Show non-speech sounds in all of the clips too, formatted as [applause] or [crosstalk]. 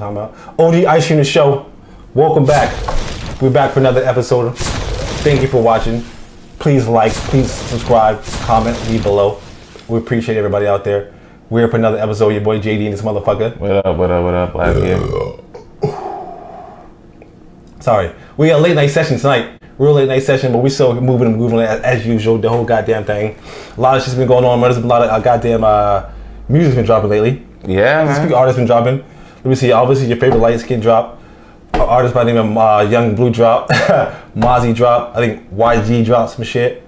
what I'm talking about? OG Ice Cream the Show. Welcome back. We're back for another episode. Thank you for watching. Please like, please subscribe, comment, leave below. We appreciate everybody out there. We're here for another episode. Your boy JD and this motherfucker. What up, what up, what up, last game? Sorry, we got a late night session tonight. Real late night session, but we still moving and moving as, as usual. The whole goddamn thing. A lot of shit's been going on. man. There's a lot of uh, goddamn uh, music's been dropping lately. Yeah, Speaking man. of artists been dropping. Let me see. Obviously, your favorite light skin drop. Artist by the name of uh, Young Blue drop. [laughs] Mozzy drop. I think YG dropped some shit.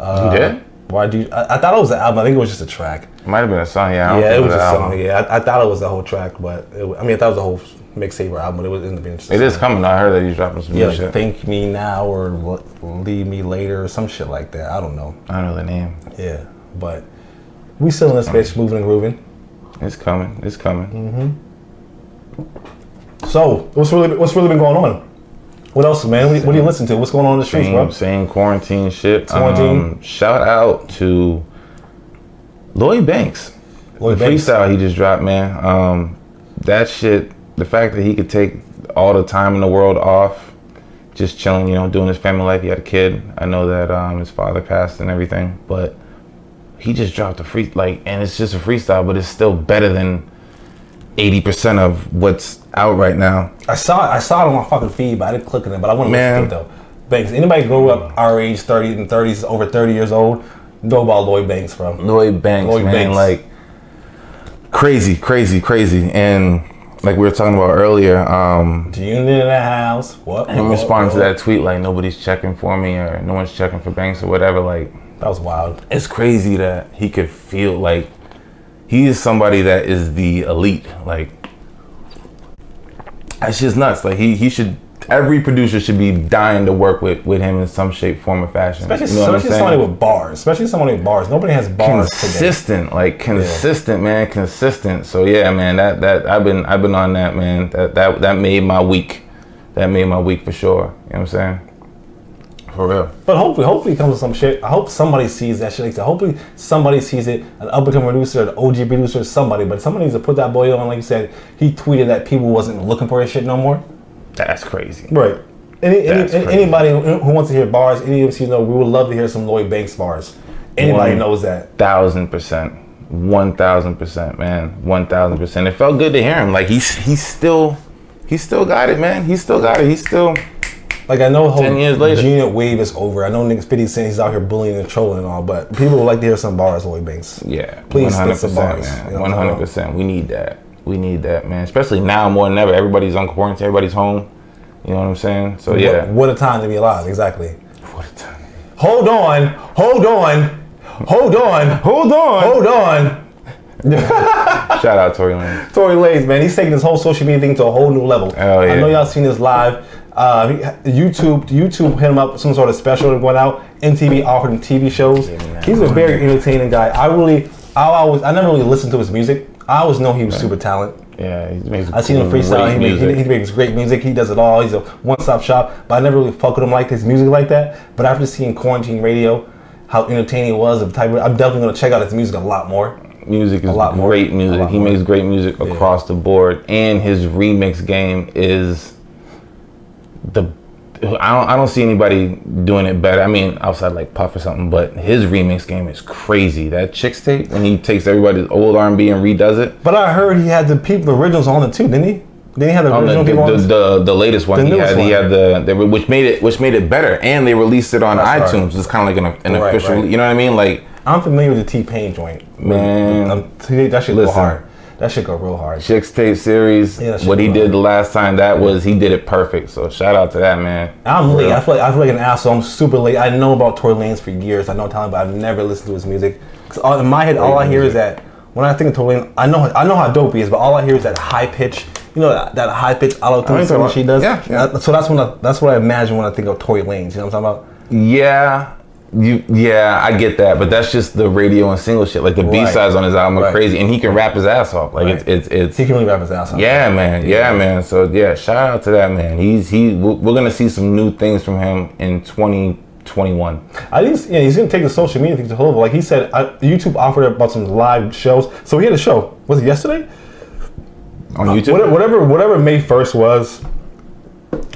Uh, you did? YG. I, I thought it was an album. I think it was just a track. It Might have been a song, yeah. I don't Yeah, it was a song. Yeah, I, I thought it was the whole track, but it, I mean, I thought it was a whole mixtape or album, but it was in the being It is coming. I heard that he's dropping some Yeah, new like shit. thank me now or leave me later or some shit like that. I don't know. I don't know the name. Yeah, but we still in this bitch moving and grooving. It's coming. It's coming. So what's really what's really been going on? What else, man? What, what do you listen to? What's going on in the streets, bro? Same, same quarantine shit. Quarantine. Um, shout out to Lloyd Banks. Lloyd the Banks. freestyle he just dropped, man. Um, that shit, the fact that he could take all the time in the world off, just chilling, you know, doing his family life. He had a kid. I know that um, his father passed and everything, but he just dropped a free like, and it's just a freestyle, but it's still better than eighty percent of what's out right now. I saw it. I saw it on my fucking feed, but I didn't click on it. But I want to listen to it though. Banks. Anybody grow up our age, thirty and thirties, over thirty years old, know about Lloyd Banks, from Lloyd Banks, Lloyd man, Banks. like crazy, crazy, crazy, and like we were talking about earlier, um, Junior in a house. What? him what, responding to that tweet like nobody's checking for me or no one's checking for Banks or whatever, like That was wild. it's crazy that he could feel like he is somebody that is the elite. Like that's just nuts. Like he he should every producer should be dying to work with with him in some shape, form, or fashion. Especially, you know what I'm especially somebody with bars. Especially somebody with bars. Nobody has bars today. consistent, like consistent, man, consistent. So yeah, man, that that I've been I've been on that, man. That that that made my week. That made my week for sure. You know what I'm saying? For real. But hopefully, hopefully, it comes with some shit. I hope somebody sees that shit. Like that. Hopefully, somebody sees it. An up and coming producer, an OG producer, somebody. But somebody needs to put that boy on. Like you said, he tweeted that people wasn't looking for his shit no more. That's crazy. Right. Any, any, crazy. anybody who who wants to hear bars, any of you know, we would love to hear some Lloyd Banks bars. Anybody One knows that. Thousand percent. One thousand percent, man. One thousand percent. It felt good to hear him. Like he's he's still he still got it, man. He still got it. He's still Like I know the whole 10 years later. G-Unit wave is over. I know niggas 50 Cent he's out here bullying and trolling and all, but people would like to hear some bars, Lloyd Banks. Yeah, Please one hundred percent, man. you know what One hundred percent. We need that. We need that, man. Especially now more than ever. Everybody's on quarantine. Everybody's home. You know what I'm saying? So yeah. What, what a time to be alive, exactly. What a time. Hold on, hold on, hold on, Hold on. hold on. [laughs] Shout out Tory Lanez. Tory Lanez, man, he's taking this whole social media thing to a whole new level. Hell yeah. I know y'all seen this live. Uh, YouTube, YouTube hit him up some sort of special that went out. MTV offered him TV shows. He's a very entertaining guy. I really, I always, I never really listened to his music. I always know he was super talented. Yeah, he makes. I seen him freestyle. He, make, he, he makes great music. He does it all. He's a one-stop shop. But I never really fuck with him like his music like that. But after seeing Quarantine Radio, how entertaining it was, the type of, I'm definitely gonna check out his music a lot more. music is a lot more. great A music. lot He more. makes great music across the board, and his remix game is the. I don't. I don't see anybody doing it better. I mean, outside like Puff or something, but his remix game is crazy. That Chixtape when he takes everybody's old R and B and redoes it. But I heard he had the people, the originals on it too, didn't he? Didn't he had the original people the, on the, the, the latest one, The he had, he had the, the which made it which made it better, and they released it on That's right. iTunes. It's kind of like an, an Right, official. right. You know what I mean? Like I'm familiar with the T Pain joint. Man. That shit go Listen. hard. That should go real hard. Chixtape series. Yeah, that what he did hard. the last time, that was he did it perfect. So shout out to that man. I'm late. I feel like I feel like an asshole. I'm super late. I know about Tory Lanez for years. I know talent, but I've never listened to his music. 'Cause all- in my head, all I hear is that when I think of Tory Lanez, I know I know how dope he is, but all I hear is that high pitch. You know that, that high pitch auto tune what- she does. yeah, yeah. Uh, so that's when I, that's what I imagine when I think of Tory Lanez. You know what I'm talking about? Yeah, you yeah, I get that, but that's just the radio and single shit. Like the Right. B sides on his album are Right. crazy, and he can rap his ass off. Like Right. it's it's it's He can really rap his ass off. yeah, man, yeah, man. So yeah, shout out to that man. He's he. We're gonna see some new things from him in 2021. I think yeah, he's gonna take the social media thing to whole level. Like he said, I, YouTube offered about some live shows. So he had a show. Was it yesterday? on YouTube. Whatever, whatever, whatever May first was.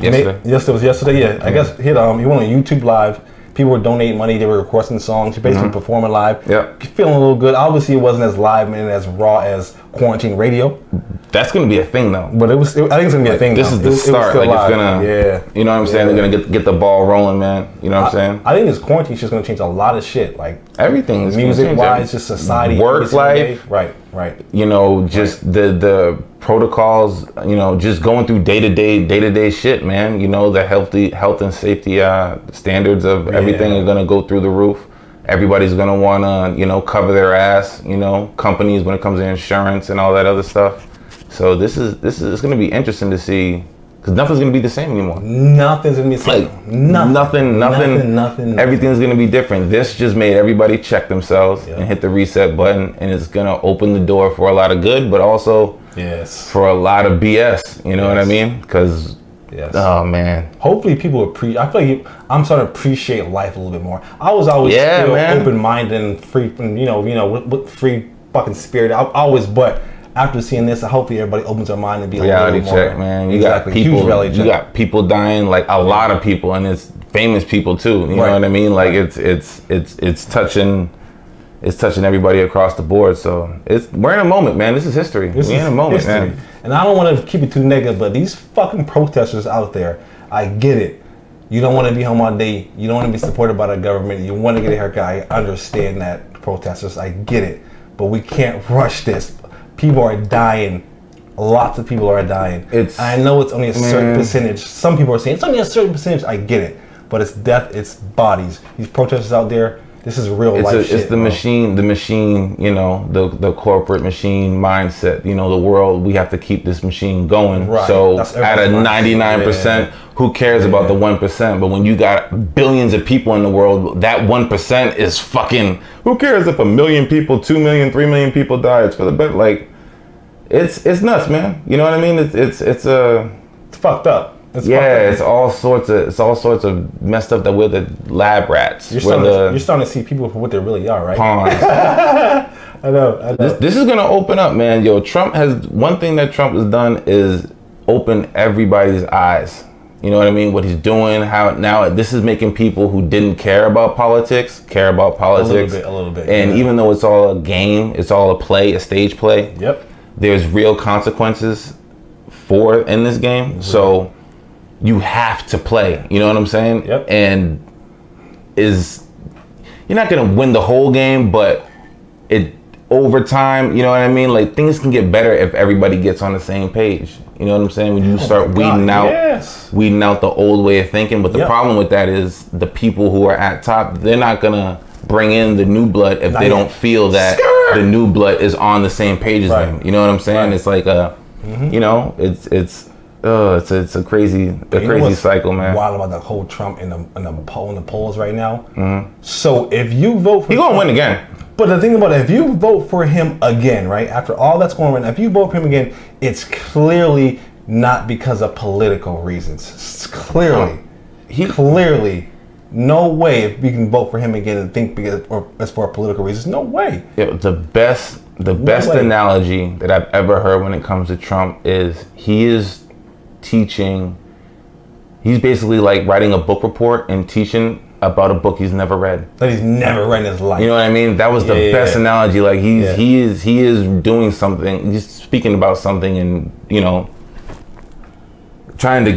Yesterday. May, yes, it was yesterday. Yeah, I guess he had, um, he went on YouTube Live. People were donating money. They were requesting songs. He basically performing live. Mm-hmm. Yep. feeling a little good. Obviously, it wasn't as live and as raw as quarantine radio, That's gonna be a thing though. but it was. It, I think it's gonna be a thing. This now. is the it start. still Like it's gonna, Yeah. You know what I'm saying? Yeah. They're gonna get get the ball rolling, man. You know what I'm saying? I think this quarantine shit's gonna change a lot of shit. Like Everything is music wise, just society, Work life. Right. Right. you know, just the the protocols, you know, just going through day to day, day to day shit, man. You know, the healthy health and safety uh, standards of everything Yeah. are gonna go through the roof. Everybody's gonna wanna, you know, cover their ass. You know, companies when it comes to insurance and all that other stuff. So this is this is it's gonna be interesting to see because nothing's gonna be the same anymore. Nothing's gonna be the same. Like nothing. nothing, nothing, Nothing. Nothing. Everything's gonna be different. This just made everybody check themselves Yeah. and hit the reset button, and it's gonna open the door for a lot of good, but also Yes. for a lot of BS. You know what I mean? Because Yes. oh man, hopefully people appreciate. I feel like you, I'm starting to appreciate life a little bit more. I was always Yeah, open minded and free, and, you know, you know, with, with free fucking spirit. I always, but after seeing this, I hopefully everybody opens their mind and be reality a little more, check, man. You exactly, got people. huge reality You got people dying, like a lot of people, and it's famous people too. You know what I mean? Like it's it's it's it's touching. It's touching everybody across the board, so it's we're in a moment, man. This is history. This we're is in a moment, history. man. And I don't want to keep it too negative, but these fucking protesters out there, I get it. You don't want to be home all day. You don't want to be supported by the government. You want to get a haircut. I understand that, protesters. I get it. But we can't rush this. People are dying. Lots of people are dying. It's- I know it's only a certain Man. percentage. Some people are saying it's only a certain percentage. I get it. But it's death, it's bodies. These protesters out there, this is real it's life a, shit. it's the bro. machine the machine you know the the corporate machine mindset you know the world we have to keep this machine going Right. so at a 99% who cares about the 1% but when you got billions of people in the world that 1% is fucking who cares if a million people 2 million 3 million people die it's for the better like it's it's nuts man you know what i mean it's it's it's a It's fucked up. It's yeah, it's all sorts of it's all sorts of messed up that we're the lab rats. You're starting, to, you're starting to see people for what they really are, right? pawns. [laughs] I know. I know. This, this is gonna open up, man. Yo, Trump has one thing that Trump has done is open everybody's eyes. You know what I mean? What he's doing, how now this is making people who didn't care about politics care about politics. bit, a little bit, And yeah. even though it's all a game, it's all a play, a stage play. yep. There's real consequences for in this game. So you have to play. You know what I'm saying? Yep. And is you're not gonna win the whole game, but it over time, you know what I mean? Like things can get better if everybody gets on the same page. You know what I'm saying? When you start Oh God, weeding out yes. weeding out the old way of thinking. But the Yep. problem with that is the people who are at top, they're not gonna bring in the new blood if Not they yet. don't feel that Skrrr. the new blood is on the same page as Right. them. You know what I'm saying? Right. Mm-hmm. It's like a you know, it's it's uh it's a, it's a crazy a crazy cycle, man. Wild about the whole Trump in the in the poll in the polls right now. So if you vote for He gonna win again. But the thing about it, if you vote for him again, right after all that's going on, if you vote for him again, it's clearly not because of political reasons. It's clearly, He clearly, no way if we can vote for him again and think because or it's for political reasons. No way. Yo, the best the best way. analogy that I've ever heard when it comes to Trump is he is teaching he's basically like writing a book report and teaching about a book he's never read. That he's never read in his life. You know what I mean? That was the Yeah, best yeah. analogy. Like he's Yeah. he is he is doing something. He's speaking about something and you know trying to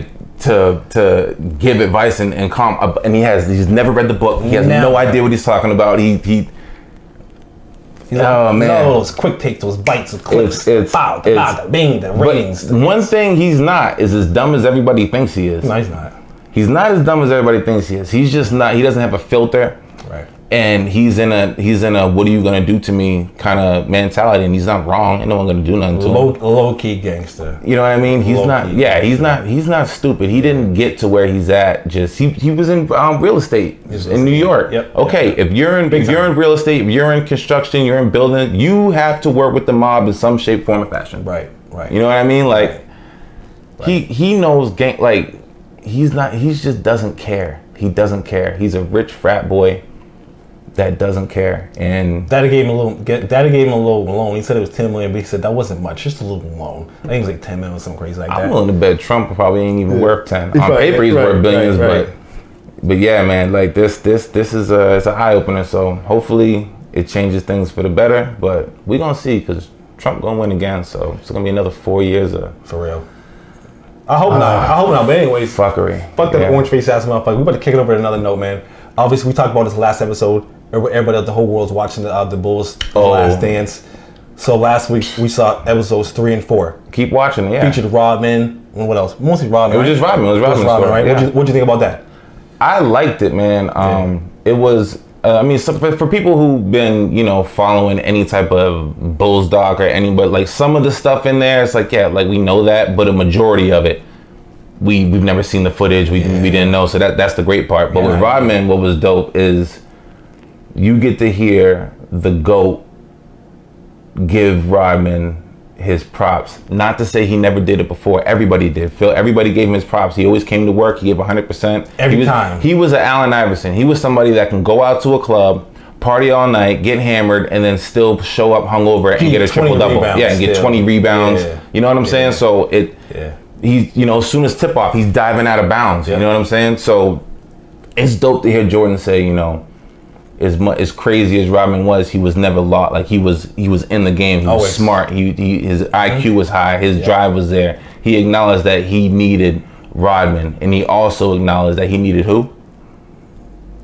to to give advice and and calm. And he has he's never read the book. He has no Never. idea what he's talking about. He he He's Oh, like, man. no, those quick takes, those bites, those clips, it's- it's- pow, the bing, the rings. But one thing he's not is as dumb as everybody thinks he is. no, he's not. He's not as dumb as everybody thinks he is. He's just not. He doesn't have a filter. And he's in a he's in a what are you gonna do to me kind of mentality. And he's not wrong. Ain't no one gonna do nothing to Low, him. low key gangster. You know what I mean? He's low not. Yeah, he's not. He's not stupid. He didn't get to where he's at. Just he he was in um, real estate He's in New York. Yep, Okay, yep, if you're in if you're in real estate, if you're in construction, you're in building, you have to work with the mob in some shape, form, or fashion. Right, right. You know what I mean? Like Right. he he knows gang like he's not he just doesn't care. He doesn't care. He's a rich frat boy that doesn't care. And Daddy gave him a little. Daddy gave him a little loan. He said it was ten million, but he said that wasn't much, just a little loan. I think it was like ten million, or something crazy like that. I'm that. willing to bet Trump probably ain't even worth ten. On Right, paper, he's right, worth billions, right, but but yeah, man, like this this this is a it's an eye opener. So hopefully it changes things for the better. But we gonna see because Trump gonna win again. So it's gonna be another four years of For real. I hope not. Ah. I hope not. But anyways, fuckery. Fuck that Yeah. orange face ass motherfucker. We about to kick it over to another note, man. Obviously, we talked about this last episode. Every- Everybody, at the whole world's watching the, uh, the Bulls Oh. Last Dance. So last week we saw episodes three and four. Keep watching. Yeah. Featured Rodman and what else? Mostly Rodman. It was right? just Rodman. It was Rodman's story, right? yeah. What'd, you, what'd you think about that? I liked it, man. Um, It was. Uh, I mean, so for, for people who've been, you know, following any type of Bulls doc or any, but like some of the stuff in there, it's like, yeah, like we know that, but a majority of it, we we've never seen the footage. We we didn't know, so that that's the great part. But Yeah, with Rodman, what was dope is you get to hear the goat give Rodman his props. Not to say he never did it before. Everybody did. Phil, everybody gave him his props. He always came to work. He gave 100%. Every he was, time. He was an Allen Iverson. He was somebody that can go out to a club, party all night, get hammered, and then still show up hungover and He get a triple double. Yeah, and get still. 20 rebounds. Yeah. You know what I'm Yeah. saying? So it Yeah. he's you know as soon as tip off he's diving out of bounds Yeah. you know what i'm saying so it's dope to hear jordan say you know as much as crazy as Rodman was, he was never lost. Like he was, he was in the game. He was smart. He, he his IQ mm-hmm. was high. His drive was there. He acknowledged that he needed Rodman, and he also acknowledged that he needed who?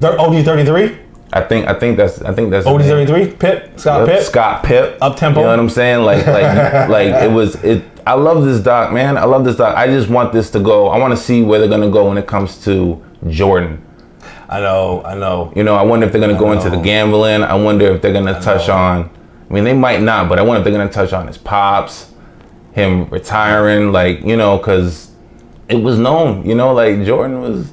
OD thirty three. I think, I think that's, I think that's OD thirty three. Pip. Scott Yep, Pip. Scott Pip. Up-tempo. You know what I'm saying? Like, like, [laughs] like it was. It. I love this doc, man. I love this doc. I just want this to go. I want to see where they're gonna go when it comes to Jordan. I know. I know. You know, I wonder if they're gonna go into the gambling. I wonder if they're gonna touch know. on. I mean, they might not, but I wonder if they're gonna touch on his pops, him retiring, like you know, because it was known. You know, like Jordan was.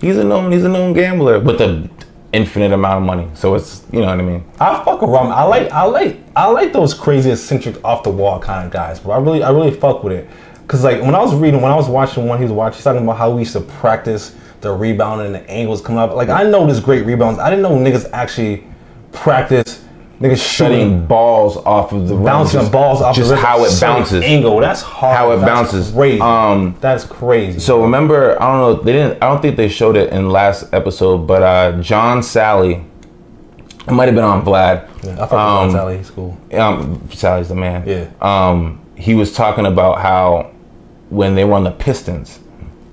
He's a known. He's a known gambler with a infinite amount of money. So it's you know what I mean. I fuck with Rodman. I like. I like. I like those crazy eccentric off the wall kind of guys. But I really. I really fuck with it. Cause like when I was reading, when I was watching one, he was watching, he's talking about how we used to practice the rebounding and the angles coming up. Like I know this great rebounds. I didn't know niggas actually practice niggas shooting, Shutting balls off of the bouncing just- balls off just the rim, how it bounces. Angle. That's hard. How it That's bounces. Crazy. Um, That's crazy. So remember, I don't know, they didn't. I don't think they showed it in last episode, but uh, John Salley, it might have been on Vlad. yeah, I fuck with John Salley. He's cool. Um, Salley's the man. Yeah. Um, he was talking about how when they were on the Pistons,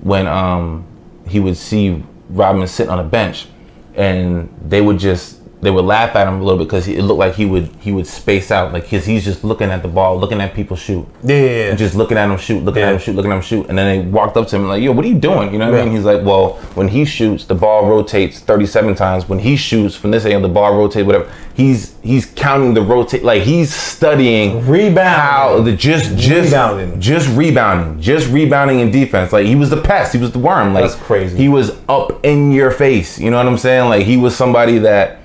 when um, he would see Rodman sitting on a bench, and they would just they would laugh at him a little bit because it looked like he would he would space out like his he's just looking at the ball, looking at people shoot. Yeah, yeah, yeah. Just looking at him shoot, looking at Yeah. him shoot, looking at him shoot, and then they walked up to him like, "Yo, what are you doing?" You know what I mean? He's like, "Well, when he shoots, the ball rotates 37 times. When he shoots from this angle, the ball rotates whatever. He's he's counting the rotate, like he's studying Rebounding. how the just just Rebounding. just rebounding, just rebounding in defense. Like he was the pest, he was the worm. Like That's crazy. He was up in your face. You know what I'm saying? Like he was somebody that,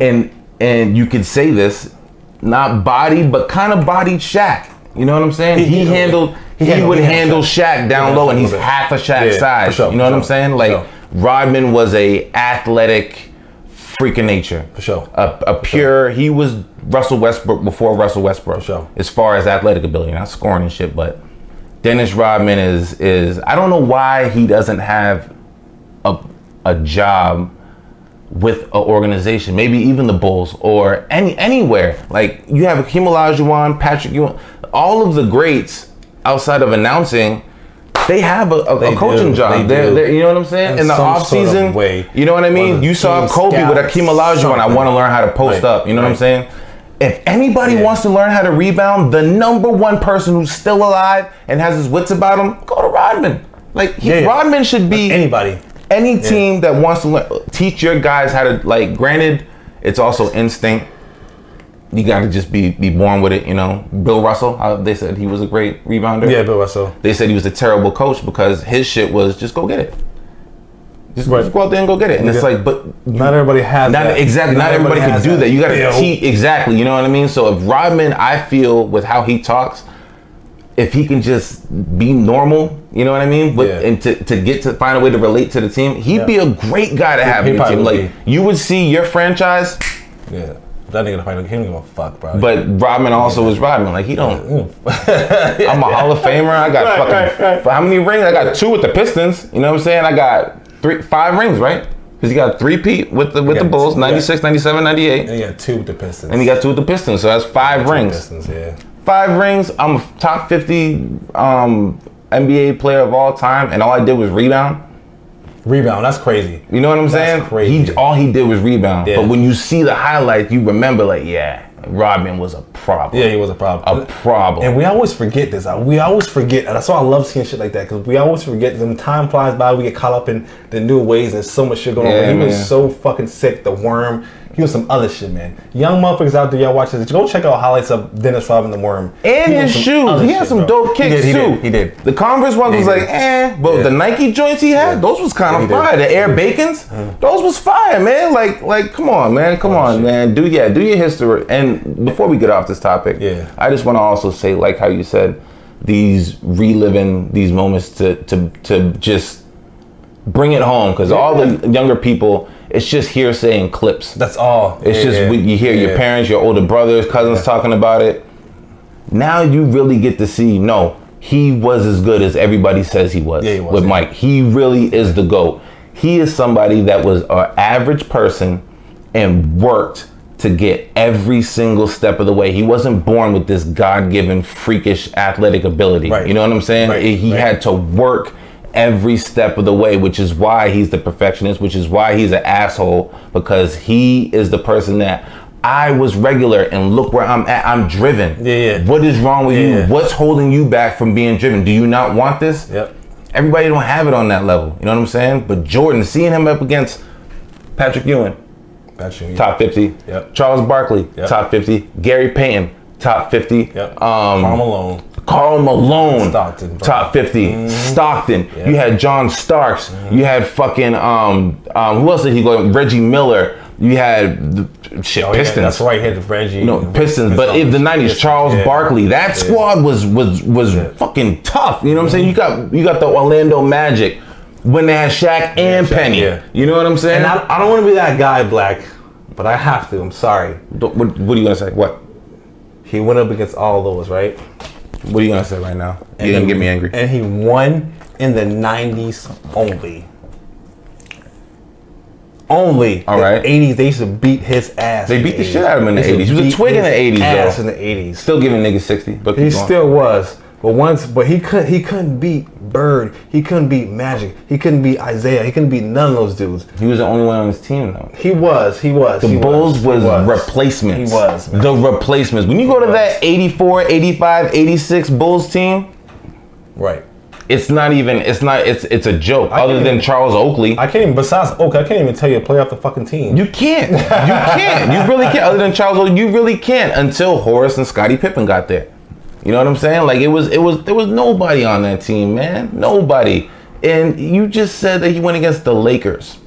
and and you could say this, not body, but kind of bodied Shaq. You know what I'm saying? He- He, he- handled. He, handled- would he handle Shaq. Down low, and he's half a Shaq Yeah, size. sure, you know what I'm saying? Like sure. Rodman was a athletic freak of nature. For sure. A, a pure. He was Russell Westbrook before Russell Westbrook. For sure. As far as athletic ability, not scoring and shit, but Dennis Rodman is is. I don't know why he doesn't have a a job with an organization, maybe even the Bulls or any anywhere. Like you have Hakeem Olajuwon, Patrick Ewing, all of the greats outside of announcing. They have a, a, They a coaching do, job. they They're, they're- you know what I'm saying? In In the off sort of season, you know what I mean. You saw Kobe with Hakeem Olajuwon. I want to learn how to post Right, up. You know what I'm saying? If anybody Yeah. wants to learn how to rebound, the number one person who's still alive and has his wits about him, go to Rodman. Like he, Yeah. Rodman should be Anybody. Any team that wants to learn, teach your guys how to like granted it's also instinct. You got to just be be born with it you know? Bill russell how they said he was a great rebounder. Yeah, Bill Russell. they said he was a terrible coach because his shit was just go get it. Just, Right. just go out there and go get it. And it's like but Not everybody has not that. exactly not, everybody, can do that, you got to teach exactly you know what i mean? So if rodman i feel with how he talks if he can just be normal, you know what I mean? But Yeah. and to, to get to find a way to relate to the team, he'd Yeah. be a great guy to have he in your probably team. would Like you would see your franchise, Yeah. That nigga probably he don't give a fuck, bro. but Rodman also was Rodman. Like he don't. [laughs] I'm a Hall of Famer. I got Right, fucking right, right. how many rings? I got two with the Pistons. You know what I'm saying? I got three, five rings, right? Because he got three Pete with the with the Bulls, two, 96, 97, 98, and he got two with the Pistons. and he got two with the Pistons. So that's five rings. Pistons, yeah. Five rings. I'm a top 50 um, NBA player of all time, and all I did was rebound. Rebound, that's crazy. You know what I'm That's saying? crazy. He all he did was rebound. Yeah. But when you see the highlights, you remember like, yeah, Rodman was a problem. Yeah, he was a problem. a problem. And we always forget this. We always forget. And that's why I love seeing shit like that because we always forget. Them time flies by. We get caught up in the new ways and so much shit going on. Yeah, But he man. was so fucking sick. The worm. He was some other shit, man. Young motherfuckers out there, y'all watch this. Go check out highlights of Dennis Rodman the Worm. and his shoes. He had shit, some bro. dope He kicks did, he too. Did, he did. The Converse ones Yeah, was like, eh, but Yeah. the Nike joints he had, Yeah. those was kind of he did. fire. The Air Bakins, those was fire, man. Like, like, come on, man, come on, shit. man. Do yeah, do your history. And before we get off this topic, Yeah. I just want to also say, like how you said, these reliving these moments to to to just bring it home because all the younger people, it's just hearsay and clips. That's all. It's Yeah, just yeah. you hear your parents, your older brothers, cousins talking about it. Now you really get to see no, he was as good as everybody says he was, Yeah, he was, with yeah. Mike. He really is the GOAT. He is somebody that was an average person and worked to get every single step of the way. He wasn't born with this God given freakish athletic ability. Right. You know what I'm saying? Right, He right. had to work every step of the way, which is why he's the perfectionist, which is why he's an asshole, because he is the person that I was regular and look where I'm at. I'm driven. Yeah, yeah. What is wrong with Yeah, you? What's holding you back from being driven? Do you not want this? Yep. Everybody don't have it on that level. You know what I'm saying? But Jordan, seeing him up against Patrick Ewing, you. top 50. Yep. Charles Barkley, Yep. top 50. Gary Payton, top 50. Yep. Um, Malone. Karl Malone, Stockton, bro. top 50. Stockton. Yeah. You had John Starks. You had fucking um um who else did he go? Reggie Miller. You had the, shit Oh, yeah, Pistons. that's right. He had the Reggie. No Pistons, but in the nineties, Charles Yeah. Barkley. That Yeah. squad was was was fucking tough. You know what I'm saying? You got you got the Orlando Magic when they had Shaq and Shaq, Penny. yeah. You know what I'm saying? And I, I don't want to be that guy, Black, but I have to. I'm sorry. what, what, what are you gonna say? What? He went up against all those, right? What are you gonna say right now? And You're gonna he- get me angry. And he won in the 90s only. Only. All right. the 80s, they used to beat his ass. They beat the 80s. shit out of him in the 80s. He was a twig in the 80s, Ass though. in the 80s. Still giving niggas sixty, but He still was. But once, but he couldn't. He couldn't beat Bird. He couldn't beat Magic. He couldn't beat Isiah. He couldn't beat none of those dudes. He was the only one on his team though. He was. He was. The he Bulls he was, replacements. He was. man. The replacements. When you go to that 84, 85, 86 Bulls team, Right. it's not even it's not it's it's a joke. I Other than even- Charles Oakley. I can't even. Besides, okay, I can't even tell you to play off the fucking team. you can't. You can't. You really can't. Other than Charles Oakley, you really can't until Horace and Scottie Pippen got there. You know what I'm saying? Like it was it was there was nobody on that team, man. Nobody. And you just said that he went against the Lakers.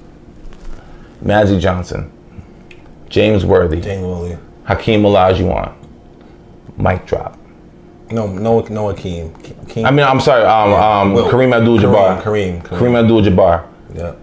Magic Johnson, James Worthy, James Willie. Hakeem Olajuwon, Mike Drop. No, no, no, Hakeem. Akeem. I mean, I'm sorry, um, um, Will. Kareem Abdul-Jabbar. Kareem, Kareem, Kareem. Kareem Abdul-Jabbar. yeah.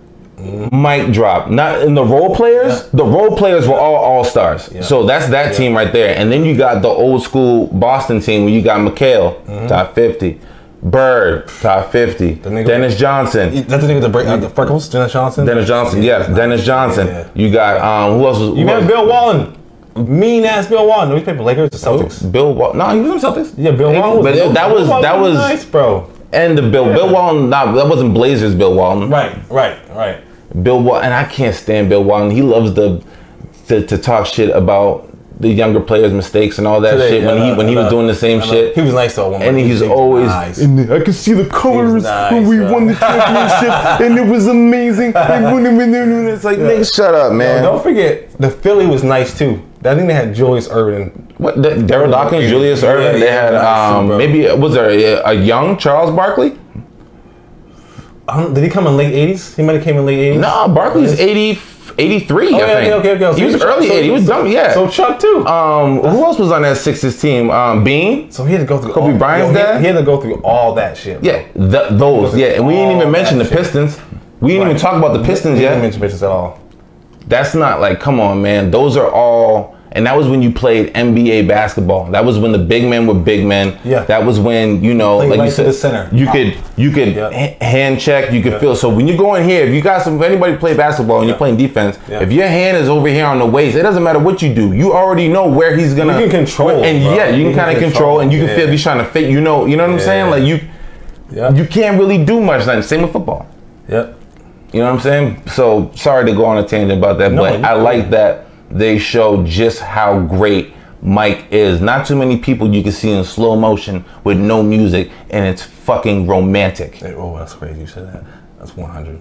Mic drop. Not in the role players. Yeah. The role players were all all stars. Yeah. So that's that team right there. And then you got the old school Boston team where you got McHale, top fifty, Bird, top fifty, Mm-hmm. Dennis Johnson. That's the nigga with the break. Uh, the freckles, Dennis Johnson. Dennis Johnson, yes, Dennis Johnson. Yeah. You got um, who else was? You else? Bill Wallen? Mean ass Bill Wallen. No, he played for Lakers, the Celtics. Bill Wall. No, he was in Celtics. Yeah, Bill Wallen. Was, But that was that was nice, bro. and the Bill Bill Walton. Nah, that wasn't Blazers. Bill Walton. Right, right, right. Bill Walton, and I can't stand Bill Walton. He loves the to, to talk shit about the younger players' mistakes and all that Today, shit when I he know, when he was doing the same know. shit. He was nice though. at one and he's He always nice. and I can see the colors nice, when we bro. won the championship [laughs] and it was amazing. And it's like, nigga, shut up, man. Don't forget, the Philly was nice too. I think they had Julius Erving. What? The, Darryl Dawkins, Julius Yeah, Irvin. They yeah, had nice um, bro. maybe was there a, a young Charles Barkley? Um, did he come in late eighties? He might have came in late eighties. No, Barkley's 80, 83, Oh, I yeah, think. okay, okay, okay. He was So early so- 80. He was dumb, yeah. So Chuck too. um, who else was on that Sixers team? Um, Bean. so he had to go through Kobe all, Bryant's yo, dad? He had to go through all that shit. bro. Yeah, th- those. Yeah, and we didn't even mention the shit. Pistons. We didn't even talk about the Pistons He yet. didn't mention bitches at all. That's not like, come on, man. Those are all, and that was when you played NBA basketball. That was when the big men were big men. Yeah. That was when you know, Play like right you said, the center. you could you could ha- hand check, you could Yeah. feel. So when you go in here, if you got some, if anybody play basketball and you're playing defense, if your hand is over here on the waist, it doesn't matter what you do. You already know where he's gonna. You can control, and bro. yeah, you, You can kind of control, and you can yeah. feel if he's trying to fit. You know, you know what I'm saying? Like you, Yeah. you can't really do much. Like same with football. Yep. You know what I'm saying? So sorry to go on a tangent about that, No, but I like that they show just how great Mike is. Not too many people you can see in slow motion with no music, and it's fucking romantic. Hey, oh, that's crazy. You said that. That's 100.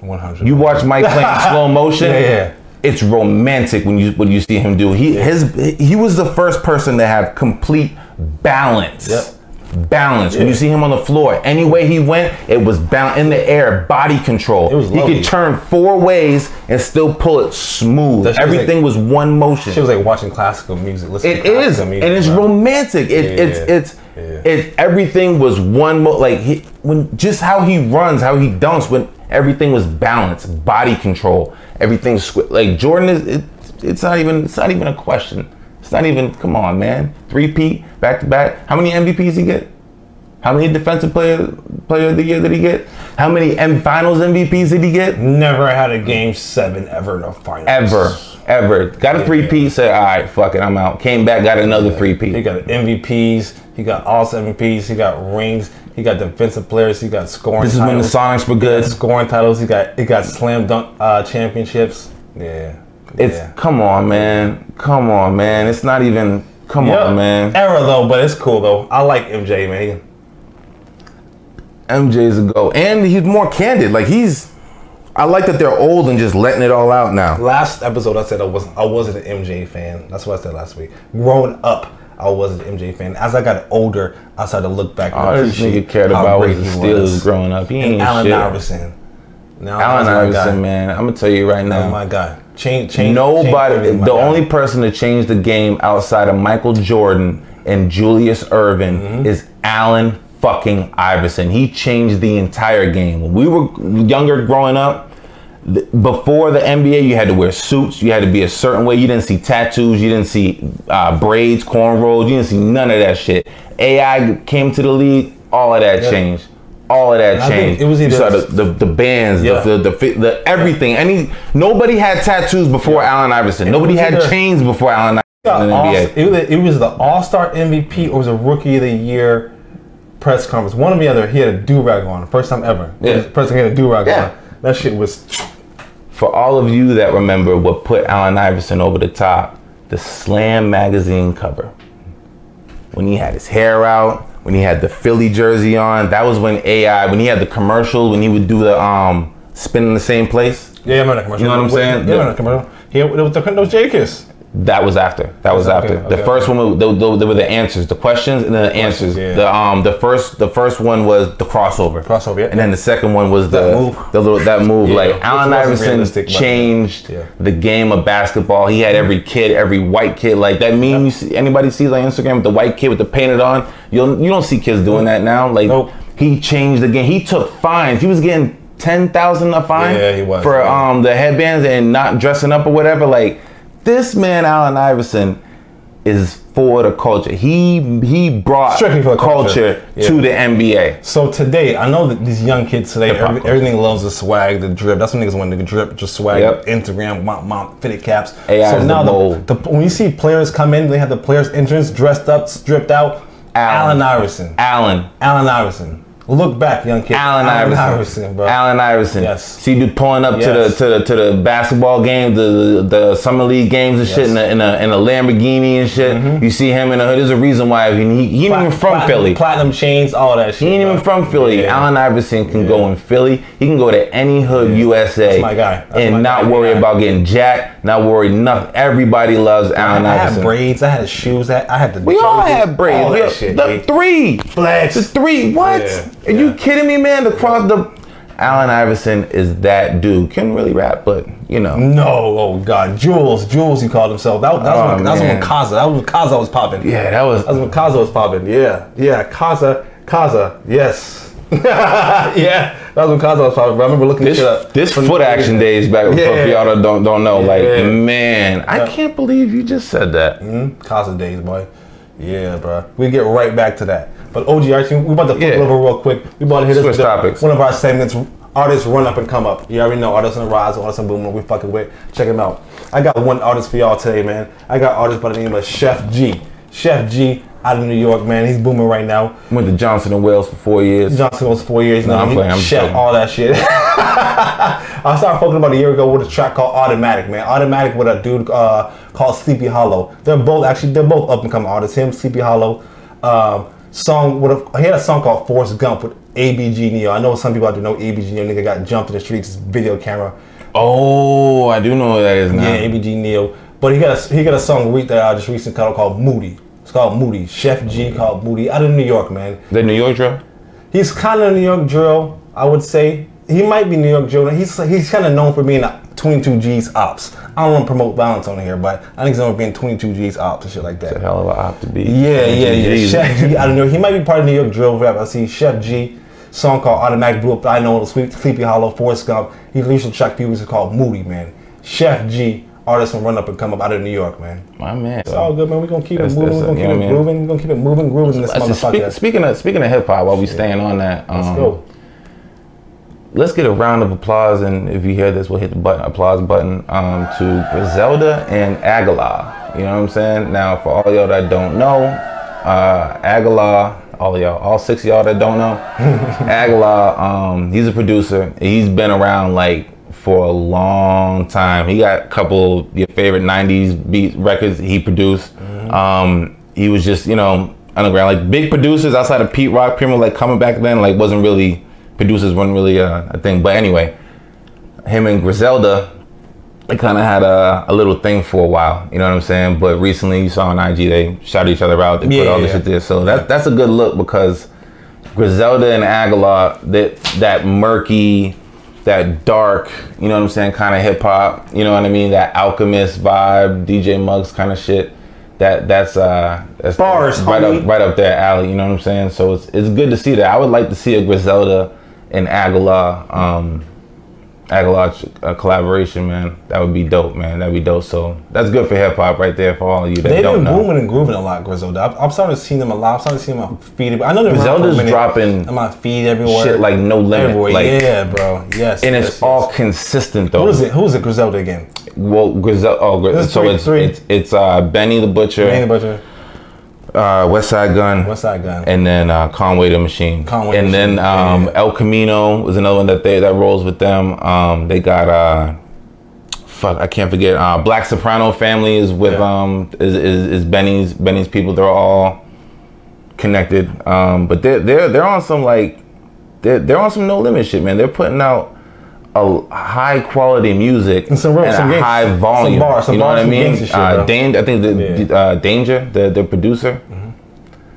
100. You watch Mike play in slow [laughs] motion. Yeah, yeah. It's romantic when you when you see him do. He his he was the first person to have complete balance. Yep. Balance. When you see him on the floor, any way he went, it was bound in the air, body control. It was he could turn four ways and still pull it smooth. Shit was Everything was one motion. She was like watching classical music. Listening It is, classical and it's romantic. It, Yeah, it's yeah, it's yeah. it. Everything was one mo- like he, when just how he runs, how he dunks. When everything was balanced, body control, everything squ- like Jordan is. It, it's not even. It's not even a question. It's not even. Come on, man. Three P back to back. How many MVPs did he get? How many defensive player player of the year did he get? How many M Finals MVPs did he get? Never had a game seven ever in a final. Ever, ever. Got a three P. Said, all right, fuck it, I'm out. Came back, got another three P. He got MVPs. He got all MVPs. He got rings. He got defensive players. He got scoring. This is when the. Sonics were good. scoring titles. He got he got slam dunk uh, championships. Yeah. It's yeah. come on, man. Come on, man. It's not even. Come Yep. on, man. Era though, but it's cool though. I like MJ, man. MJ's a go, and he's more candid. Like he's. I like that they're old and just letting it all out now. Last episode, I said I wasn't I wasn't an MJ fan. That's what I said last week. Growing up, I wasn't an MJ fan. As I got older, I started to look back. and All this appreciate nigga cared about was the he Steelers was. growing up. He And ain't Allen shit. Iverson. Now Allen Iverson, man. I'm gonna tell you right now. Oh now. my god, change, change. Nobody. change the only person to change the game outside of Michael Jordan and Julius Erving Mm-hmm. is Allen fucking Iverson. He changed the entire game. When we were younger growing up, th- before the NBA, you had to wear suits. You had to be a certain way. You didn't see tattoos. You didn't see uh, braids, cornrows. You didn't see none of that shit. AI came to the league. All of that Yeah. changed. All of that changed. it was either- the, the, the bands, Yeah. the, the, the, the everything. Any nobody had tattoos before Allen Iverson. Nobody had either- chains before Allen Iverson All- it, was, it was the All Star MVP or was it Rookie of the Year press conference. One or the other. He had a do rag on, first time ever. Yeah. Time had a do rag Yeah. on. That shit was. For all of you that remember what put Allen Iverson over the top, the Slam magazine cover. When he had his hair out, when he had the Philly jersey on, that was when AI, when he had the commercial, when he would do the um spin in the same place. Yeah, I remember that commercial. You know what I'm saying? Yeah, I remember that commercial. He, it was the, it was Jadakiss. That was after. That was Okay, after. the okay, first okay. one, they, they, they were the answers, the questions, and the answers. yeah. The um, the first, the first one was the crossover. Crossover, yeah. And then the second one was That the move. the little that move. Yeah, like Allen Iverson changed Yeah. the game of basketball. He had every kid, every white kid. Like that meme you see, anybody sees on Instagram with the white kid with the painted on. You you don't see kids doing that now. Like Nope. he changed the game. He took fines. He was getting ten thousand a fine Yeah, he was, for um the headbands and not dressing up or whatever. Like this man, Allen Iverson, is for the culture. He he brought Strictly for the culture. culture Yeah. to the NBA. So today, I know that these young kids today, every, everything loves the swag, the drip. That's when niggas want the drip, just swag, Yep. Instagram, mom, mom, fitted caps. AI so the now the, mold. the, when you see players come in, they have the players entrance dressed up, stripped out. Allen Iverson. Allen. Allen Iverson. Look back, young kid. Allen Iverson. bro. Allen Iverson. Yes. See you pulling up Yes. to the to the to the basketball games, the the, the summer league games and shit in a, in a in a Lamborghini and shit. Mm-hmm. You see him in the hood. There's a reason why he he, he ain't even from Platinum- Philly. Platinum chains, all that shit. He ain't bro. even from Philly. Yeah. Allen Iverson can go in Philly. He can go to any hood USA That's my guy. That's and my not guy. worry Yeah. about getting jacked. Not worry nothing. Everybody loves Allen I had Iverson. braids. I had shoes. I I had the. We all had braids. All that shit. the three. Flex. The three. What? Yeah, Are you kidding me, man? The cross the Allen Iverson is that dude. Couldn't really rap, but you know. No, oh god, Jewelz, Jewelz, he called himself. That, that was Oh, when, that was when. Kazaa. That was when Kazaa was popping. Yeah, that was. That was when Kazaa was popping. Yeah, yeah, Kazaa, Kazaa, yes. [laughs] yeah, that was when Kazaa was popping. I remember looking This, shit up. this foot action days back Yeah. for y'all that don't don't know. Yeah. Like man, I can't believe you just said that. Mm, Kazaa days, boy. Yeah, bro. We get right back to that. But OG Archie, we about to flip Yeah. over real quick. We about to hit Switch this topics. one of our segments. Artists run up and come up. You already know artists on the rise, artists on boom. We fucking with. Check them out. I got one artist for y'all today, man. I got artist by the name of Chef G. Chef G out of New York, man. He's booming right now. Went to Johnson and Wales for four years. Johnson was four years No, now. I'm He playing, I'm chef, joking. all that shit. [laughs] I started fucking about a year ago with a track called Automatic, man. Automatic with a dude uh, called Sleepy Hollow. They're both actually they're both up and coming artists. Him, Sleepy Hollow. Um, song with a, he had a song called Forrest Gump with ABG Neo. I know some people out there know ABG Neo. Nigga got jumped in the streets, video camera. Oh, I do know what that is now. Yeah, ABG Neo. But he got a, he got a song that I just recently called called Moody. It's called Moody. Chef G called Moody out of New York, man. The New York drill. He's kind of New York drill, I would say. He might be New York drill. He's he's kind of known for being a 22 G's ops. I don't want to promote violence on here, but I think for being 22 G's ops and shit like that. A that. hell of a op to be. Yeah, yeah, yeah. Jeez. Chef G, I don't know. He might be part of New York drill rap. I see Chef G, song called Automatic Blew Up. I know the Sweet Sleepy Hollow, Forrest Gump. He released a track a few weeks called Moody, man. Chef G, artist from Run Up and Come Up out of New York, man. My man. It's all good, man. We're gonna keep That's- it moving. We're gonna keep it moving. We're gonna keep it moving, grooving in this motherfucker. speak, speaking of speaking of hip hop, while we staying on that, um, Let's go. Let's get a round of applause, and if you hear this, we'll hit the button, applause button um, to Griselda and Aguilar. You know what I'm saying? Now, for all y'all that don't know, uh, Aguilar, all y'all, all six of y'all that don't know, [laughs] Aguilar, um, he's a producer. He's been around like for a long time. He got a couple of your favorite '90s beat records he produced. Um, he was just, you know, underground, like big producers outside of Pete Rock, Primo, like coming back then, like wasn't really producers weren't really uh, a thing. But anyway, him and Griselda, they kind of had a, a little thing for a while. You know what I'm saying? But recently, you saw on IG they shot each other out. They put all this Yeah. shit there. So that that's a good look because Griselda and Aguilar, that that murky, that dark, you know what I'm saying, kind of hip hop. You know what I mean? That Alchemist vibe, DJ Muggs kind of shit. That that's uh that's Bars, right homie. up right up there alley. You know what I'm saying? So it's it's good to see that. I would like to see a Griselda and Aguilar um Aguilar uh, collaboration, man. That would be dope, man. That'd be dope. So that's good for hip hop right there for all of you that They've don't been know. booming and grooving a lot, Griselda. I'm, I'm starting to see them a lot. I'm starting to see them on feed. I know they're Griselda's dropping on my feed everywhere. Shit like no limit. everywhere. Like yeah, bro. Yes. and yes, it's yes. all consistent though. Who is it? Who is it? Griselda again? Well, Griselda. Oh, Gri- There's so three- it's three. it's it's uh, Benny the Butcher, a bunch of uh, Westside Gunn, West Side gun? and then uh, Conway the Machine. Conway the and then um, yeah. El Camino was another one that they that rolls with them. Um, they got uh, fuck, I can't forget. Uh, Black Soprano family is with Yeah. um is, is is Benny's Benny's people. They're all connected. Um, but they're they're they're on some like they're they're on some no limit shit, man. They're putting out a high quality music And some real- and some a high some volume. bars, some you know what I mean? shit, uh, bro. Dan- I think the Yeah. uh, Daringer, the the producer,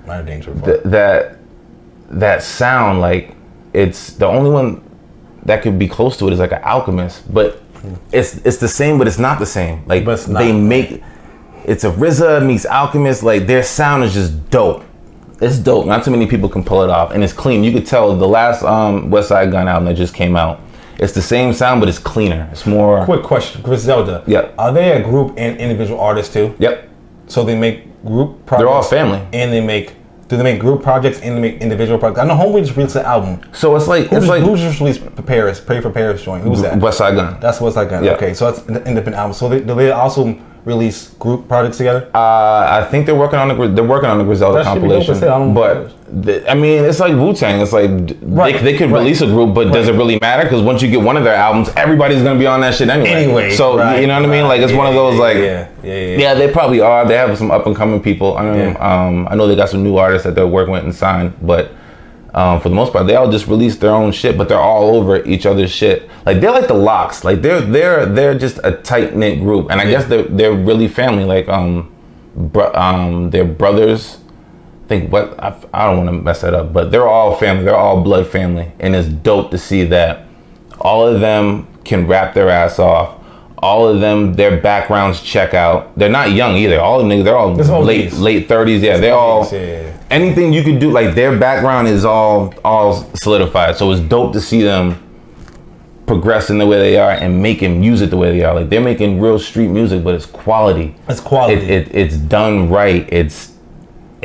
Not a danger. th- that that sound like it's the only one that could be close to it is like an alchemist but it's it's the same but it's not the same like not. they make it's a RZA meets alchemist like their sound is just dope it's dope not too many people can pull it off and it's clean you could tell the last um Westside Gunn album that just came out it's the same sound but it's cleaner it's more Quick question, Griselda. Yeah. Are they a group and individual artists too? yep So they make group projects. they're all family And they make. Do they make group projects and they make individual projects? I know Homeboy just released an album. so it's like Who's, it's like who's just released Paris? Pray for Paris joint. Who's that? Westside Gunn That's what's like. Yeah. Okay, so it's an independent album. So they, do they also release group projects together? Uh, I think they're working on the they're working on the Griselda That should be dope compilation. as hell. I don't but the, I mean, it's like Wu Tang. It's like Right, they, they could right, release a group, but does it really matter? Because once you get one of their albums, everybody's gonna be on that shit anyway. Anyway, so right, you know what I mean? Like it's one of those yeah, like yeah, yeah, yeah. yeah, they probably are. They have some up and coming people. I know, Yeah. um, I know they got some new artists that they're working with and signed, but. Um, for the most part, they all just release their own shit, but they're all over each other's shit. Like they're like the LOX. Like they're they're they're just a tight knit group, and I guess they're they're really family. Like um, bro, um, their brothers. I think what I, I don't want to mess that up, but they're all family. They're all blood family, and it's dope to see that All of them can rap their ass off. All of them, their backgrounds check out. They're not young either. All of them, they're all It's late late thirties. Yeah, they're all Yeah. anything you could do. Like their background is all all solidified. So it's dope to see them progressing the way they are and making music the way they are. Like they're making real street music, but it's quality. It's quality. It, it it's done right. It's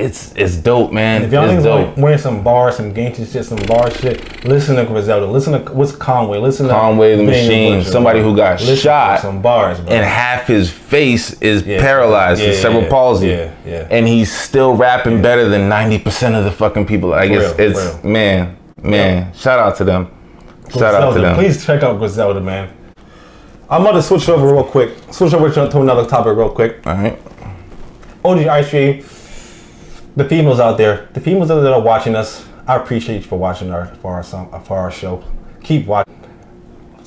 it's it's dope, man. If y'all it's niggas wearing some bars, some gangster shit, some bar shit, listen to Griselda. Listen to what's Conway. Listen to Conway the Machine, Butcher, somebody bro. who got Listen shot Some bars, bro. and half his face is Yeah. paralyzed, Yeah, with yeah, cerebral palsy. Yeah, yeah. And he's still rapping better than ninety percent of the fucking people. I guess Real, it's real. man, man. Shout out to them. Shout out to Griselda. them. Please check out Griselda, man. I'm about to switch over real quick. Switch over to another topic real quick. All right. OG Ice the females out there, the females that are watching us, I appreciate you for watching our for our song for our show. Keep watching.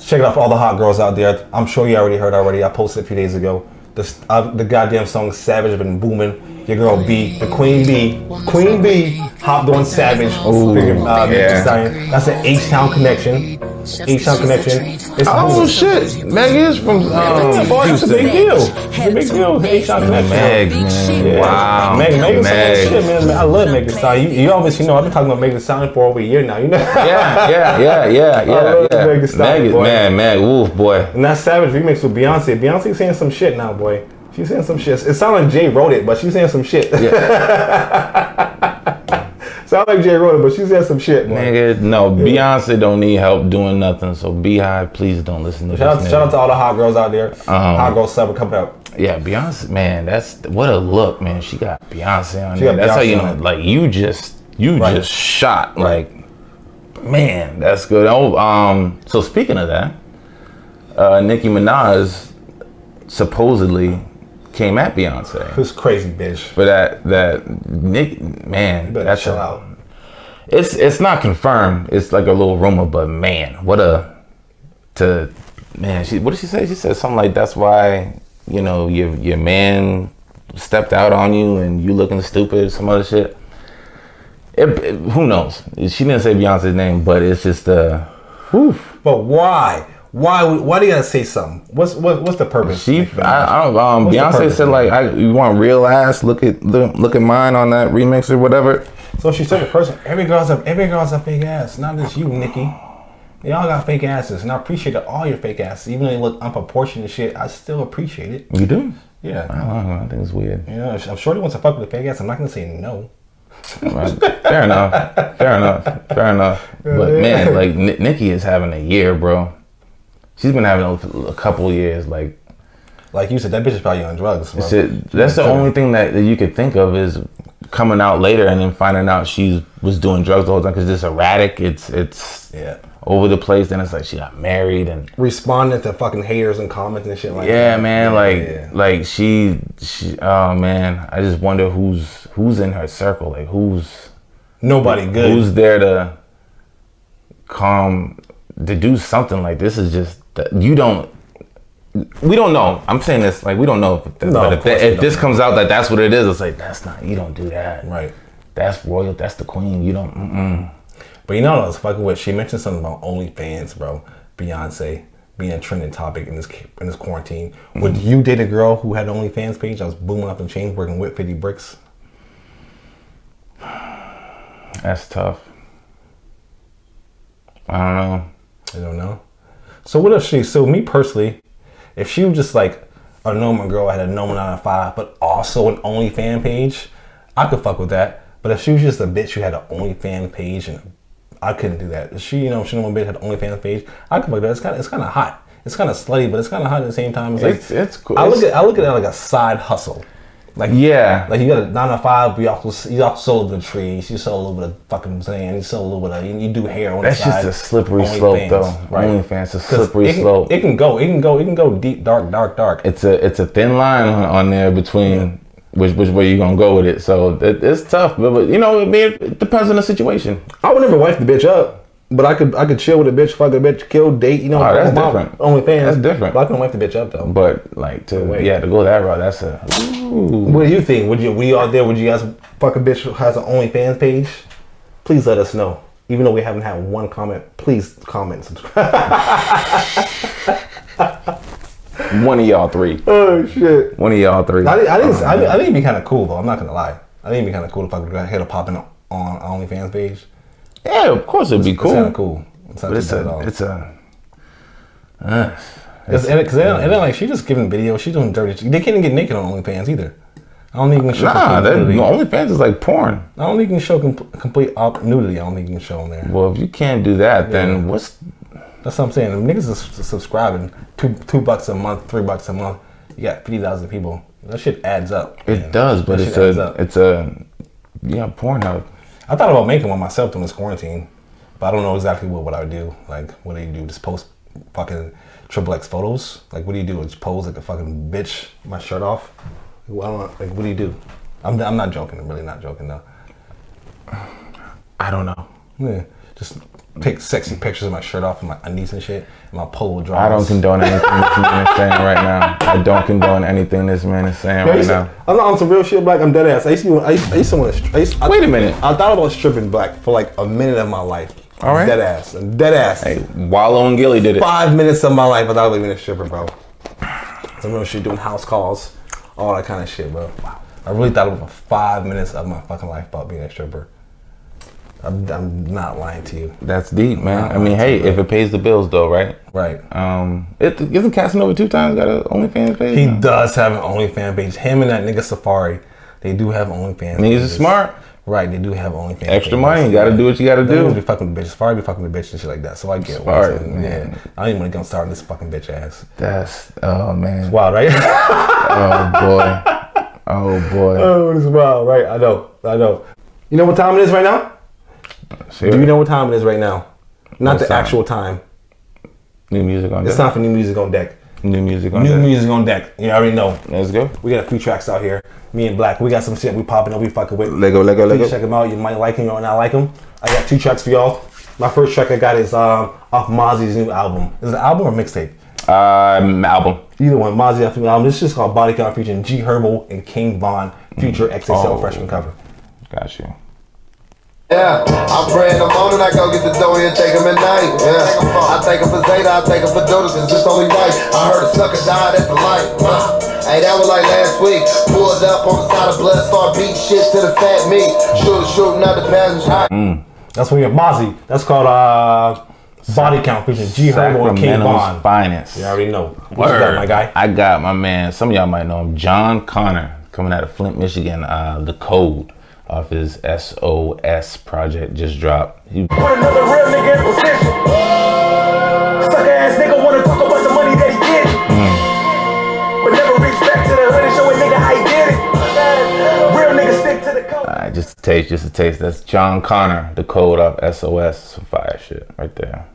Check it out for all the hot girls out there. I'm sure you already heard already. I posted a few days ago. The, uh, the goddamn song Savage been booming. Your girl B, the Queen B, Queen B, hopped on Savage. Figured, uh, yeah. Stallion. That's an H Town connection. H Town connection. It's Oh booming. shit, Meg is from Yeah, um, boy, it's a big deal. It's a big deal. H Town connection. Meg, man. Yeah. Wow. Meg, Meg, is Meg. shit, man. I love Meg Thee Stallion. You, you obviously know I've been talking about Meg Thee Stallion for over a year now. You know. Yeah, yeah, [laughs] yeah, yeah, yeah. I love yeah. Meg Thee Stallion, Meg, boy. man, Meg, woof, boy. And that Savage remix with Beyonce. Beyonce saying some shit now, boy. She's saying some shit. It sounds like Jay wrote it, but she's saying some shit. Yeah. Sound like Jay wrote it, but she's [laughs] saying some shit, boy. Nigga, no, Beyonce don't need help doing nothing. So BeyHive, please don't listen to Shout out, shout out to all the hot girls out there. hot girl summer coming up. Yeah, Beyonce, man, that's what a look, man. She got Beyonce on She there. That's how you know, like you just, you Right. just shot, like, man, that's good. Oh, um, so speaking of that, uh, Nicki Minaj supposedly came at Beyonce, This crazy bitch. but that that Nick, man, that's chill a- out. It's it's not confirmed. It's like a little rumor, but man, what a to man. She what did she say? She said something like that's why you know your your man stepped out on you and you looking stupid. Some other shit. It, it- who knows? She didn't say Beyonce's name, but it's just uh, whew. But why? Why? Why do you gotta say something? What's what, what's the purpose? She, I, I don't. Um, What's Beyonce said like, I, "You want real ass? Look at look, look at mine on that remix or whatever." So she such a person. Every girl's a every girl's a fake ass. Not just you, Nicki. They all got fake asses, and I appreciate all your fake asses. Even though they look unproportionate shit, I still appreciate it. You do? Yeah. I Yeah. don't know. I think it's weird. You know, if I'm sure he wants to fuck with a fake ass. I'm not gonna say no. Fair enough. Fair enough. Fair enough. [laughs] But man, like Ni- Nicki is having a year, bro. She's been having a, a couple years. Like Like you said, that bitch is probably on drugs. Bro. it, that's the only thing that, that you could think of is coming out later and then finding out she was doing drugs the whole time because it's erratic. It's it's Yeah. over the place. Then it's like she got married and Responding to fucking haters and comments and shit like yeah, that. man. Yeah, like yeah. like she she. Oh man, I just wonder who's who's in her circle. Like who's nobody good. who's there to calm to do something like this is just you don't we don't know i'm saying this like we don't know if, No, but if, we if this comes out that that's what it is it's like that's not you don't do that right. that's royal that's the queen you don't mm-mm. But you know what I was fucking with? She mentioned something about OnlyFans, bro. Beyonce being a trending topic in this in this quarantine. Mm-hmm. Would you date a girl who had an OnlyFans page? I was booming up in chains, working with 50 bricks. [sighs] that's tough i don't know I don't know. So what if she? So me personally, if she was just like a normal girl had a normal nine to five, but also an OnlyFans page, I could fuck with that. But if she was just a bitch who had an OnlyFans page and I couldn't do that. She, you know, if she normal bitch had an OnlyFans page, I could fuck with that. It's kind of, it's kind of hot. It's kind of slutty, but it's kind of hot at the same time. It's like It's- it's cool. I look at I look at it like a side hustle. Like yeah like you got a nine to five, but you also you also sold the trees, you sold a little bit of fucking sand, you sold a little bit of you, you do hair on That's the side. just a slippery slope, though. OnlyFans mm, is a slippery it can, slope. It can go, it can go, it can go deep, dark, dark, dark. it's a it's a thin line on, on there between which which way you gonna go with it so it, it's tough but, but you know I mean, it depends on the situation I would never wife the bitch up, but I could I could chill with a bitch, fuck a bitch, kill, date, you know. Oh, that's different. Only OnlyFans. That's different. But I couldn't wife the bitch up though. But like to Wait. yeah to go that route, that's a ooh. What do you think? Would you we out there? Would you guys fuck a bitch who has an OnlyFans page? Please let us know. Even though we haven't had one comment, please comment and subscribe. [laughs] One of y'all three. oh shit! One of y'all three. I, think- I think oh, I, I think it'd be kind of cool though. I'm not gonna lie. I think it'd be kind of cool if I could hit a popping on OnlyFans page. Yeah, of course it'd be It's cool. of cool. It's not But it's a, uh, it's a. Because and, cause and then like she just giving videos, she's doing dirty. They can't even get naked on OnlyFans either. I don't can show Nah, that nudity. OnlyFans is like porn. I don't think you can show com- complete op- nudity. I don't think you can show on there. Well, if you can't do that, then what's That's what I'm saying. Them niggas is subscribing two two bucks a month, three bucks a month. You got fifty thousand people. That shit adds up. it does? But That it's a it's a yeah Pornhub. I thought about making one myself during this quarantine, but I don't know exactly what, what I would do. Like, what do you do? Just post fucking triple X photos? Like, what do you do? Just pose like a fucking bitch, my shirt off? Well, I don't, like, what do you do? I'm, I'm not joking. I'm really not joking though. I don't know. Yeah, just take sexy pictures of my shirt off and my undies and shit, and my polo drawers. I don't condone anything this man is saying right now. I don't condone anything this man is saying Yeah, right used to- now. I'm not on some real shit, black. I'm dead ass. I used to. I used, I used to want to. I used, I, Wait a minute. I thought about stripping black for like a minute of my life. All right. Dead ass. Dead ass. Hey, Wallow and Gilly did it. Five minutes of my life, I thought I was being a stripper, bro. Some real shit, doing house calls, all that kind of shit, bro. I really thought about five minutes of my fucking life about being a stripper. I'm, I'm not lying to you. That's deep, man. I mean, hey, if it pays the bills, though, right? Right. Um, it isn't Casanova two times got a OnlyFans page. He now? does have an OnlyFans page. Him and that nigga Safari, they do have OnlyFans. And he's pages. smart. Right, they do have OnlyFans. Extra pages. money, you gotta do what you gotta do. be fucking with bitches. Safari be fucking with bitches and shit like that. So I get what. Yeah. I don't even want to get started on this fucking bitch ass. That's oh man. It's wild, right? [laughs] Oh boy. Oh boy. [laughs] oh, it's wild, right? I know. I know. You know what time it is right now? Do you know what time it is right now? Not What the time? actual time. new music on deck. It's time for new music on deck. New music on New deck. music on deck. You already know. Let's go. We got a few tracks out here. Me and Black, we got some shit we popping up, we fucking with. Lego, Lego, Lego. check them out. You might like them or not like them. I got two tracks for y'all. My first track I got is um, off Mozzy's new album. Is it an album or mixtape? Um, album. Either one. Mozzy new album. This is just called Body Count featuring G Herbo and King Von. Future XXL Oh. freshman cover. Got you. Yeah, I pray in the morning, I go get the dough and take him at night. Yeah, I take him for Zeta, I take him for Dodas, cause it's only right. I heard a sucker died at the light. Uh, hey, that was like last week. Pulled up on the side of blood, start beat shit to the fat meat. Shooter shooting out the passenger high. That's when you're Mozzy. That's called uh, Body Count featuring G Herbo and King Sacramento's Von. finest. You already know. What you got, my guy? I got my man. Some of y'all might know him, Jon Connor, coming out of Flint, Michigan. Uh, the Code off his SOS project just dropped. He, Put another real nigga in position. Sucker ass nigga wanna talk about the money that he get. But never reach back to the hood and show a nigga how he did it. Real nigga stick to the code. uh, just a taste, just a taste. That's Jon Connor, the Code off SOS. Some fire shit right there.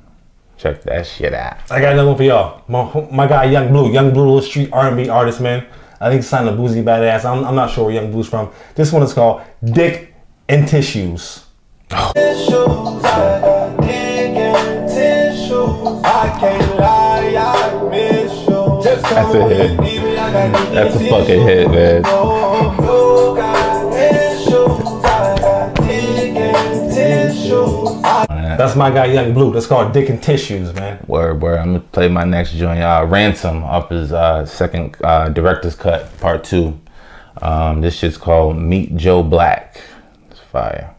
Check that shit out. I got another one for y'all. My, my guy Yung Bleu, Yung Bleu, little street R&B artist, man. I think he signed a Boosie Badazz. I'm, I'm not sure where Yung Bleu's from. This one is called Dick and Tissues. That's a hit. That's a fucking hit, man. That's my guy Yung Bleu. That's called Dick and Tissues, man. Word, word. I'm gonna play my next joint, uh, Ransom, off his uh, second uh, director's cut, part two. Um, this shit's called Meet Joe Black. It's fire.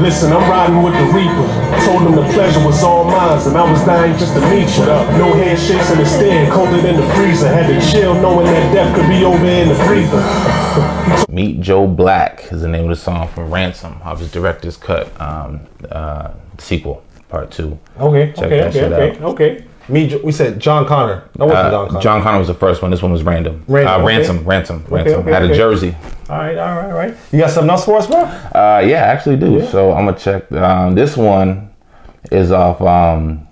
Listen, I'm riding with the Reaper. Told him the pleasure was all mine, and I was dying just to meet you. Shut up. No handshakes in the stand, colder than the freezer. Had to chill, knowing that death could be over in the breather. [laughs] Meet Joe Black is the name of the song from Ransom, off his director's cut um, uh, sequel, part two. Okay, Check okay, that okay, shit okay, out. okay. Me, we said Jon Connor. That wasn't Uh, Jon Connor. Jon Connor was the first one. This one was random. Random, uh, okay. Ransom, ransom, ransom. okay, Had a jersey. All right, all right, all right. You got something else for us, bro? Uh, yeah, I actually do. So I'm gonna check. Um, this one is off um,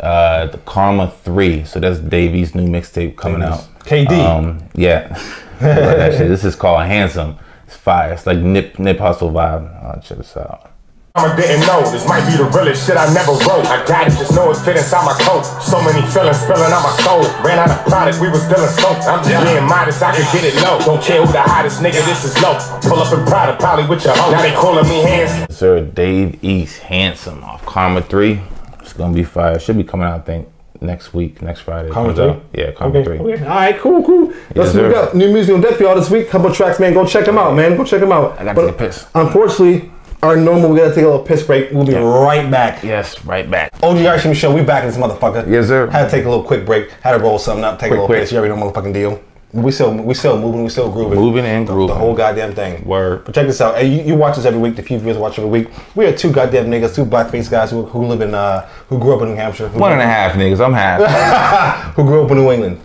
uh, the Karma Three. So that's Dave East' new mixtape coming Dave East. out. KD. Um, yeah. Actually, this is called Handsome. It's fire. It's like Nip Nip Hustle vibe. Uh, check this out. I didn't know. This might be the realest shit I never wrote. I got it, just know it fit inside my coat. So many feelings spilling out my soul. Ran out of product, we was still soap. I'm just being modest, I can get it low. Don't care who the hottest nigga, this is low. Pull up in Prada, probably with your hoe. Now they calling me handsome. Sir Dave East, handsome off Karma Three. It's gonna be fire. Should be coming out, I think, next week, next Friday. Karma Comes out. three? Yeah, Karma Okay, Three. okay. All right, cool, cool. Let's we got new music on deck for y'all this week. Couple tracks, man. Go check them out, man. Go check them out. I take a piss. Unfortunately, our normal, we gotta take a little piss break. We'll be right back. Yes, right back. OG Ice Show, we back in this motherfucker. Yes, sir. Had to take a little quick break. Had to roll something up, take Quick, a little quick. piss. You already know motherfucking deal. We still, we still moving, we still grooving. Moving and The- grooving. The whole goddamn thing. Word. But check this out. Hey, you, you watch us every week. The few viewers watch every week. We are two goddamn niggas, two blackface guys who, who live in, uh, who grew up in New Hampshire. One and a half niggas. I'm half. [laughs] Who grew up in New England.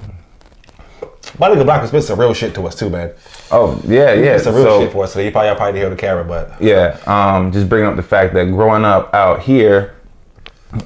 My nigga Black spit some real shit to us too, man. oh yeah, yeah. It's a real So- shit for us today. You probably, probably hear the camera, but Yeah, um, just bringing up the fact that growing up out here,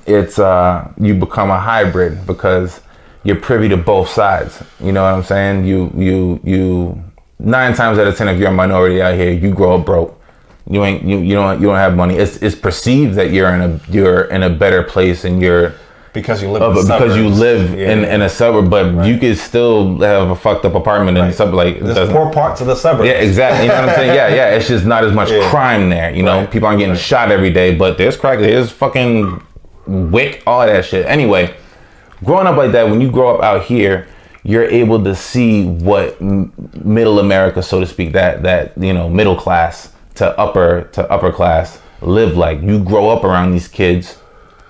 it's uh, you become a hybrid because you're privy to both sides. You know what I'm saying? You you you nine times out of ten, if you're a minority out here, you grow up broke. You ain't you you don't you don't have money. It's it's perceived that you're in a you're in a better place and you're because you live uh, in the but because you live Yeah. in, in a suburb, but you could still have a fucked up apartment in the suburb. Like There's poor parts of the suburb. yeah, exactly. You know what I'm saying? Yeah, yeah. It's just not as much [laughs] Yeah. crime there. You know, Right. people aren't getting shot every day, but there's crack, there's fucking wick, all that shit. Anyway, growing up like that, when you grow up out here, you're able to see what middle America, so to speak, that that you know, middle class to upper to upper class live like. You grow up around these kids.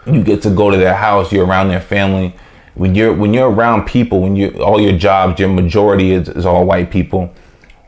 You get to go to their house. You're around their family. When you're when you're around people when you all your jobs your majority is, is all white people.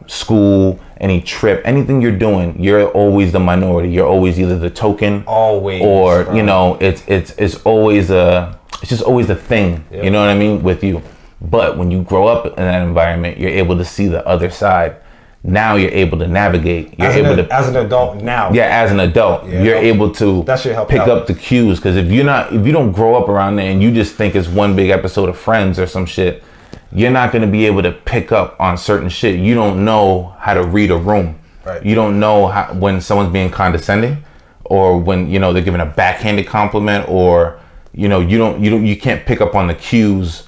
School any trip anything you're doing you're always the minority. You're always either the token Always, or bro. you know it's it's it's always a it's just always the thing you know what i mean with you but when you grow up in that environment you're able to see the other side now you're able to navigate you're As able an, to as an adult now. yeah, as an adult, Yeah. you're able to That should help pick out. up the cues. Because if you're not, if you don't grow up around there and you just think it's one big episode of Friends or some shit, you're not going to be able to pick up on certain shit. You don't know how to read a room. Right. You don't know how when someone's being condescending, or when you know they're giving a backhanded compliment, or you know you don't you don't you can't pick up on the cues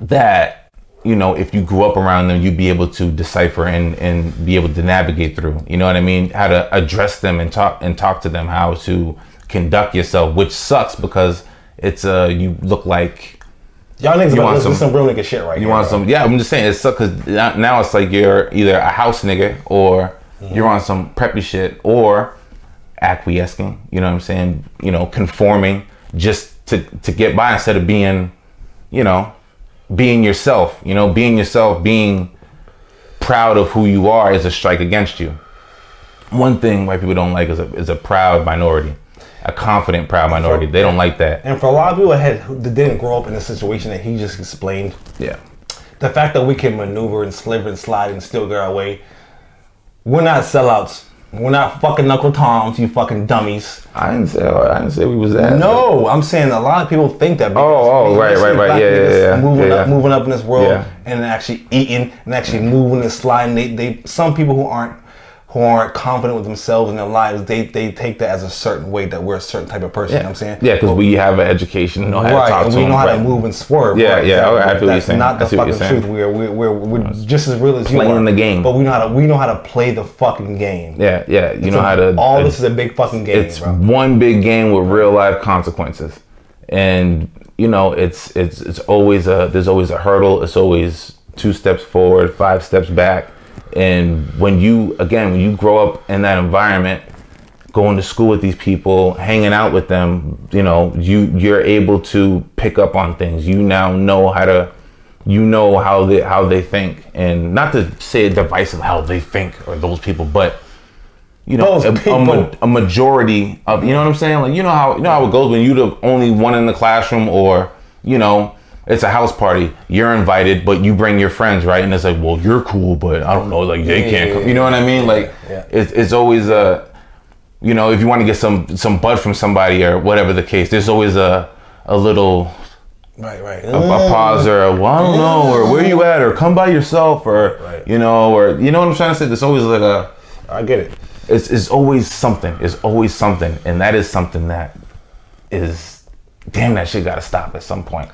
that you know if you grew up around them you'd be able to decipher and and be able to navigate through you know what i mean how to address them and talk and talk to them how to conduct yourself which sucks because it's uh you look like Y'all niggas You want to listen to some- some real nigga shit right now. you here, want bro. some yeah i'm just saying it sucks because now it's like you're either a house nigga or you're on some preppy shit or acquiescing you know what i'm saying you know conforming just to to get by instead of being you know being yourself you know being yourself being proud of who you are is a strike against you. One thing white people don't like is a, is a proud minority a confident proud minority. They don't like that. And for a lot of people that, had, who- that didn't grow up in the situation that he just explained, yeah. the fact that we can maneuver and sliver and slide and still get our way, we're not sellouts. We're not fucking Knuckle Toms, you fucking dummies. i didn't say i didn't say we was that No, I'm saying a lot of people think that. Oh, oh, right, right, right. Yeah, yeah, yeah. Moving Yeah, up, yeah. moving up in this world Yeah. and actually eating and actually moving and sliding. They, they, some people who aren't, who aren't confident with themselves and their lives, they, they take that as a certain way that we're a certain type of person. You know what I'm saying? Yeah, because we have an education, and know how to Right, talk and to we them, know how right. to move and swerve. Yeah, right, yeah, okay, I feel That's saying. not the fucking truth. We're, we're, we're, we're just as real as you Playing are. the game. But we know how to we know how to play the fucking game. Yeah, yeah, you know So how to. All uh, this is a big fucking game, it's bro. one big game with real life consequences, and you know it's it's it's always a there's always a hurdle. It's always two steps forward, five steps back, and when you again when you grow up in that environment, going to school with these people, hanging out with them, you know you you're able to pick up on things. You now know how to. You know how they how they think, and not to say a divisive how they think or those people, but you know, a, a, a majority of you know what I'm saying? Like you know how you know how it goes when you're the only one in the classroom, or you know, it's a house party. You're invited, but you bring your friends, right? And it's like, well, you're cool, but I don't know, like they Yeah, can't yeah, come. You know what I mean? Like it's it's always a, you know, if you want to get some some bud from somebody or whatever the case, there's always a a little Right, right. a, a pause or a, well, I don't know, or where you at, or come by yourself, or Right. you know, or you know what I'm trying to say. There's always like a I get it. It's, it's always something. It's always something, and that is something that is damn. That shit got to stop at some point.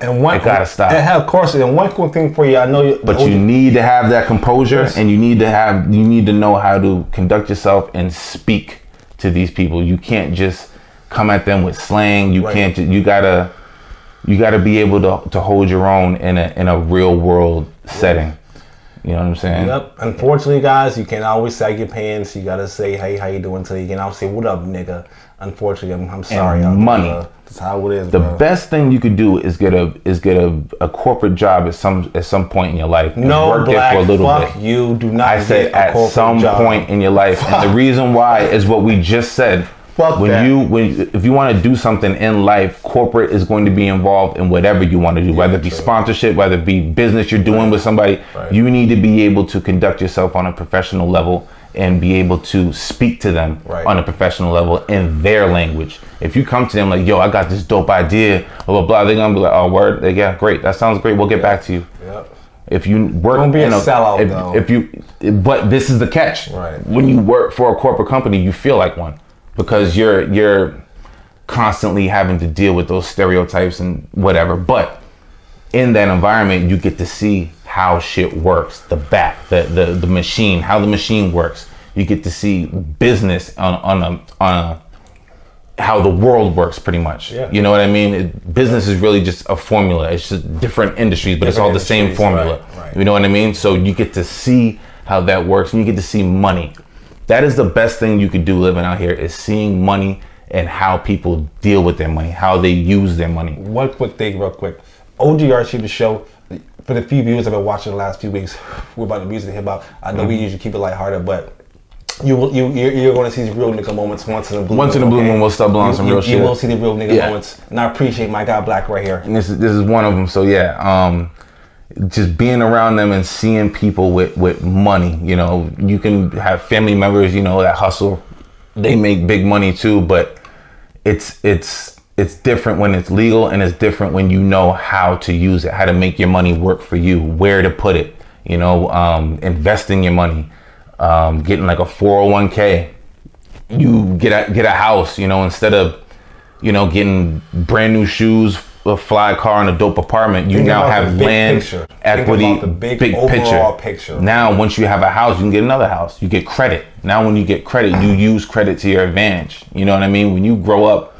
And one It gotta stop. And have, of course, and one quick thing for you. I know you, But you need to have that composure, Yes. and you need to have you need to know how to conduct yourself and speak to these people. You can't just come at them with slang. You Right. can't. You gotta you gotta be able to to hold your own in a in a real world setting. You know what I'm saying? Yep. Unfortunately, guys, you can't always sag your pants. You gotta say, "Hey, how you doing today?" You can always say, "What up, nigga?" Unfortunately, I'm, I'm sorry. And money. Uh, that's how it is. The bro. best thing you could do is get a is get a, a corporate job at some at some point in your life. No work black. for a little fuck bit. you. Do not. I said at some job. point in your life, and the reason why is what we just said. Fuck when that. you when if you want to do something in life, corporate is going to be involved in whatever you want to do, whether it be true. sponsorship, whether it be business you're doing with somebody. Right. You need to be able to conduct yourself on a professional level and be able to speak to them Right. on a professional level in their language. If you come to them like, "Yo, I got this dope idea," blah blah blah, they're gonna be like, "Oh, word, Like, yeah, great, that sounds great. We'll get back to you." Yep. If you work, Don't be a in sellout, if, though. If you, but this is the catch. Right. When you work for a corporate company, you feel like one because you're you're constantly having to deal with those stereotypes and whatever. But in that environment, you get to see how shit works, the back, the the the machine, how the machine works. You get to see business on on a on a how the world works pretty much. Yeah. You know what I mean? It, business is really just a formula. It's just different industries, but it's all the same formula. right, right. You know what I mean? So you get to see how that works and you get to see money. That is the best thing you could do living out here is seeing money and how people deal with their money, how they use their money. One quick thing, real quick. OGRC the show. For the few viewers I've been watching the last few weeks, [sighs] we're about the music and hip hop. I know Mm-hmm. we usually keep it lighthearted, but you will you you're, you're going to see these real nigga moments once in a blue Once in a blue moon, we'll start blowing You- some you, real you shit. You will see the real nigga Yeah. moments, and I appreciate my guy Black right here. and this is this is one of them. So yeah, um, just being around them and seeing people with with money. You know, you can have family members, you know, that hustle. They make big money too, but it's it's it's different when it's legal, and it's different when you know how to use it, how to make your money work for you, where to put it. You know, um, investing your money, um, getting like a four hundred one k you get a get a house, you know, instead of you know getting brand new shoes, a fly car, and a dope apartment. You Think now have land, picture. Equity, the big overall picture. Now, once you have a house, you can get another house. You get credit. Now, when you get credit, you use credit to your advantage. You know what I mean? When you grow up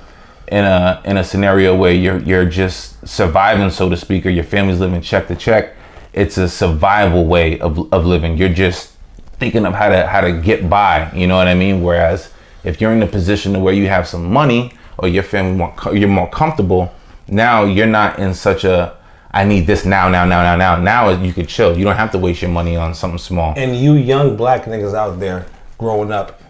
in a in a scenario where you're you're just surviving, so to speak, or your family's living check to check, it's a survival way of of living. You're just thinking of how to how to get by. You know what I mean? Whereas if you're in a position where you have some money or your family more you're more comfortable, now you're not in such a I need this now, now, now, now, now. Now you can chill. You don't have to waste your money on something small. And you young black niggas out there growing up,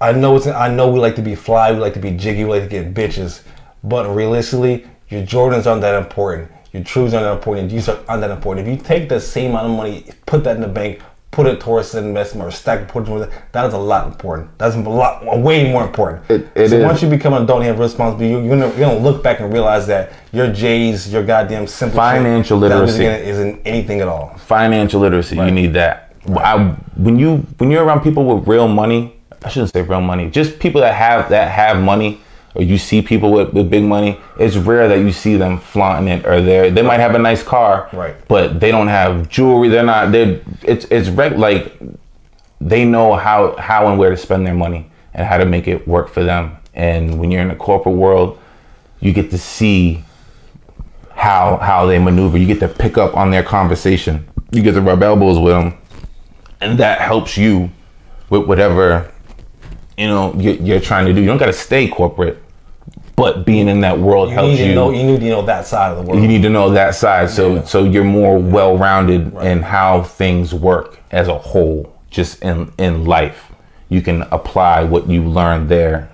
I know it's I know we like to be fly, we like to be jiggy, we like to get bitches, but realistically, your Jordans aren't that important. Your trues aren't that important. G's aren't that important. If you take the same amount of money, put that in the bank, put it towards an investment or stack put it towards that is a lot important. That's a lot, way more important. It- it so is. once you become an adult and have responsibility, you- you're gonna, gonna look back and realize that your J's, your goddamn simple Financial literacy. isn't- anything at all. Financial literacy, you need that. I, when you when you're around people with real money, I shouldn't say real money, just people that have that have money, or you see people with, with big money. It's rare that you see them flaunting it, or they they might have a nice car, Right. But they don't have jewelry. They're not. They it's it's reg, like they know how how and where to spend their money and how to make it work for them. And when you're in the corporate world, you get to see how how they maneuver. You get to pick up on their conversation. You get to rub elbows with them, and that helps you with whatever you know you're, you're trying to do. You don't got to stay corporate, but being in that world You helps need to you. know. You need to know that side of the world. you need to know that side, so Yeah. so you're more well rounded in how things work as a whole, just in in life. You can apply what you learned there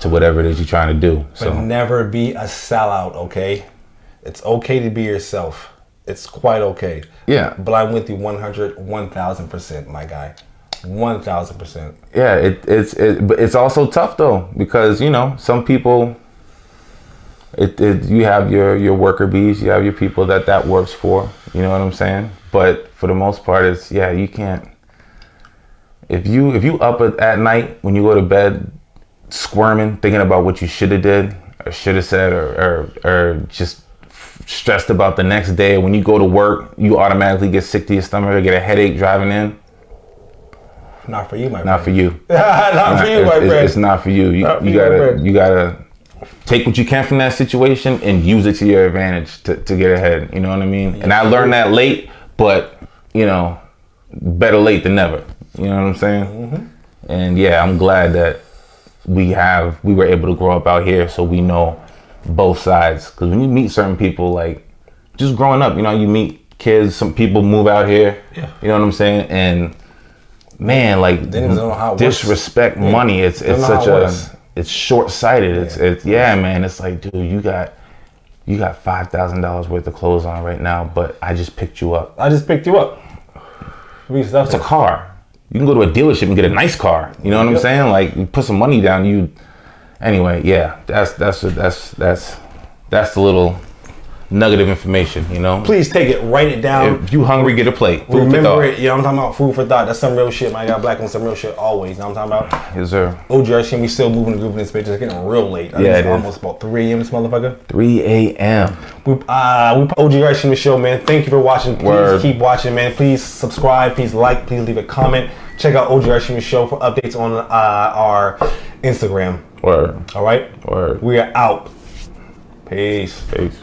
to whatever it is you're trying to do. but So never be a sellout. Okay, it's okay to be yourself. It's quite okay. Yeah. But I'm with you 100, 1000 percent, my guy. One thousand percent. yeah, it, it's it, but it's also tough though because you know some people. It, it you have your your worker bees, you have your people that that works for. You know what I'm saying? But for the most part, it's yeah, you can't. if you if you up at, at night when you go to bed, squirming, thinking about what you should have did or should have said, or, or or just stressed about the next day. When you go to work, you automatically get sick to your stomach or get a headache driving in. Not for you, my Not for you. [laughs] Not for you, it's, my friend. it's not for you. You, Not for you you, gotta friend. you gotta take what you can from that situation and use it to your advantage to, to get ahead. You know what I mean? And I learned that late, but you know, better late than never. You know what I'm saying? Mm-hmm. And yeah, I'm glad that we have we were able to grow up out here, so we know both sides. Because when you meet certain people, like just growing up, you know, you meet kids. Some people move out here. Yeah. You know what I'm saying? And man, like They don't know how it works. disrespect money. It's it's such it a it's short sighted. It's it's yeah, man. It's like, dude, you got you got five thousand dollars worth of clothes on right now, but I just picked you up. I just picked you up. It's a car. You can go to a dealership and get a nice car. You know what I'm Yep. saying? Like you put some money down. You anyway. Yeah, that's that's that's that's that's the little nugget of information. You know. Please take it, write it down. If you hungry, get a plate. Food Remember it. You know I'm talking about? Food for thought. That's some real shit, man. I got black on some real shit always. You know what I'm talking about? Yes, sir. OGR we still moving the group in this bitch. It's getting real late. I Yeah, it's almost about 3 a.m. This motherfucker. 3 a.m. We, uh, we OG Rushing the show, man. Thank you for watching. Please Word. keep watching, man. Please subscribe. Please like. Please leave a comment. Check out OG Rushing the show for updates on uh, our Instagram. Word. All right. Word. We are out. Peace. Peace.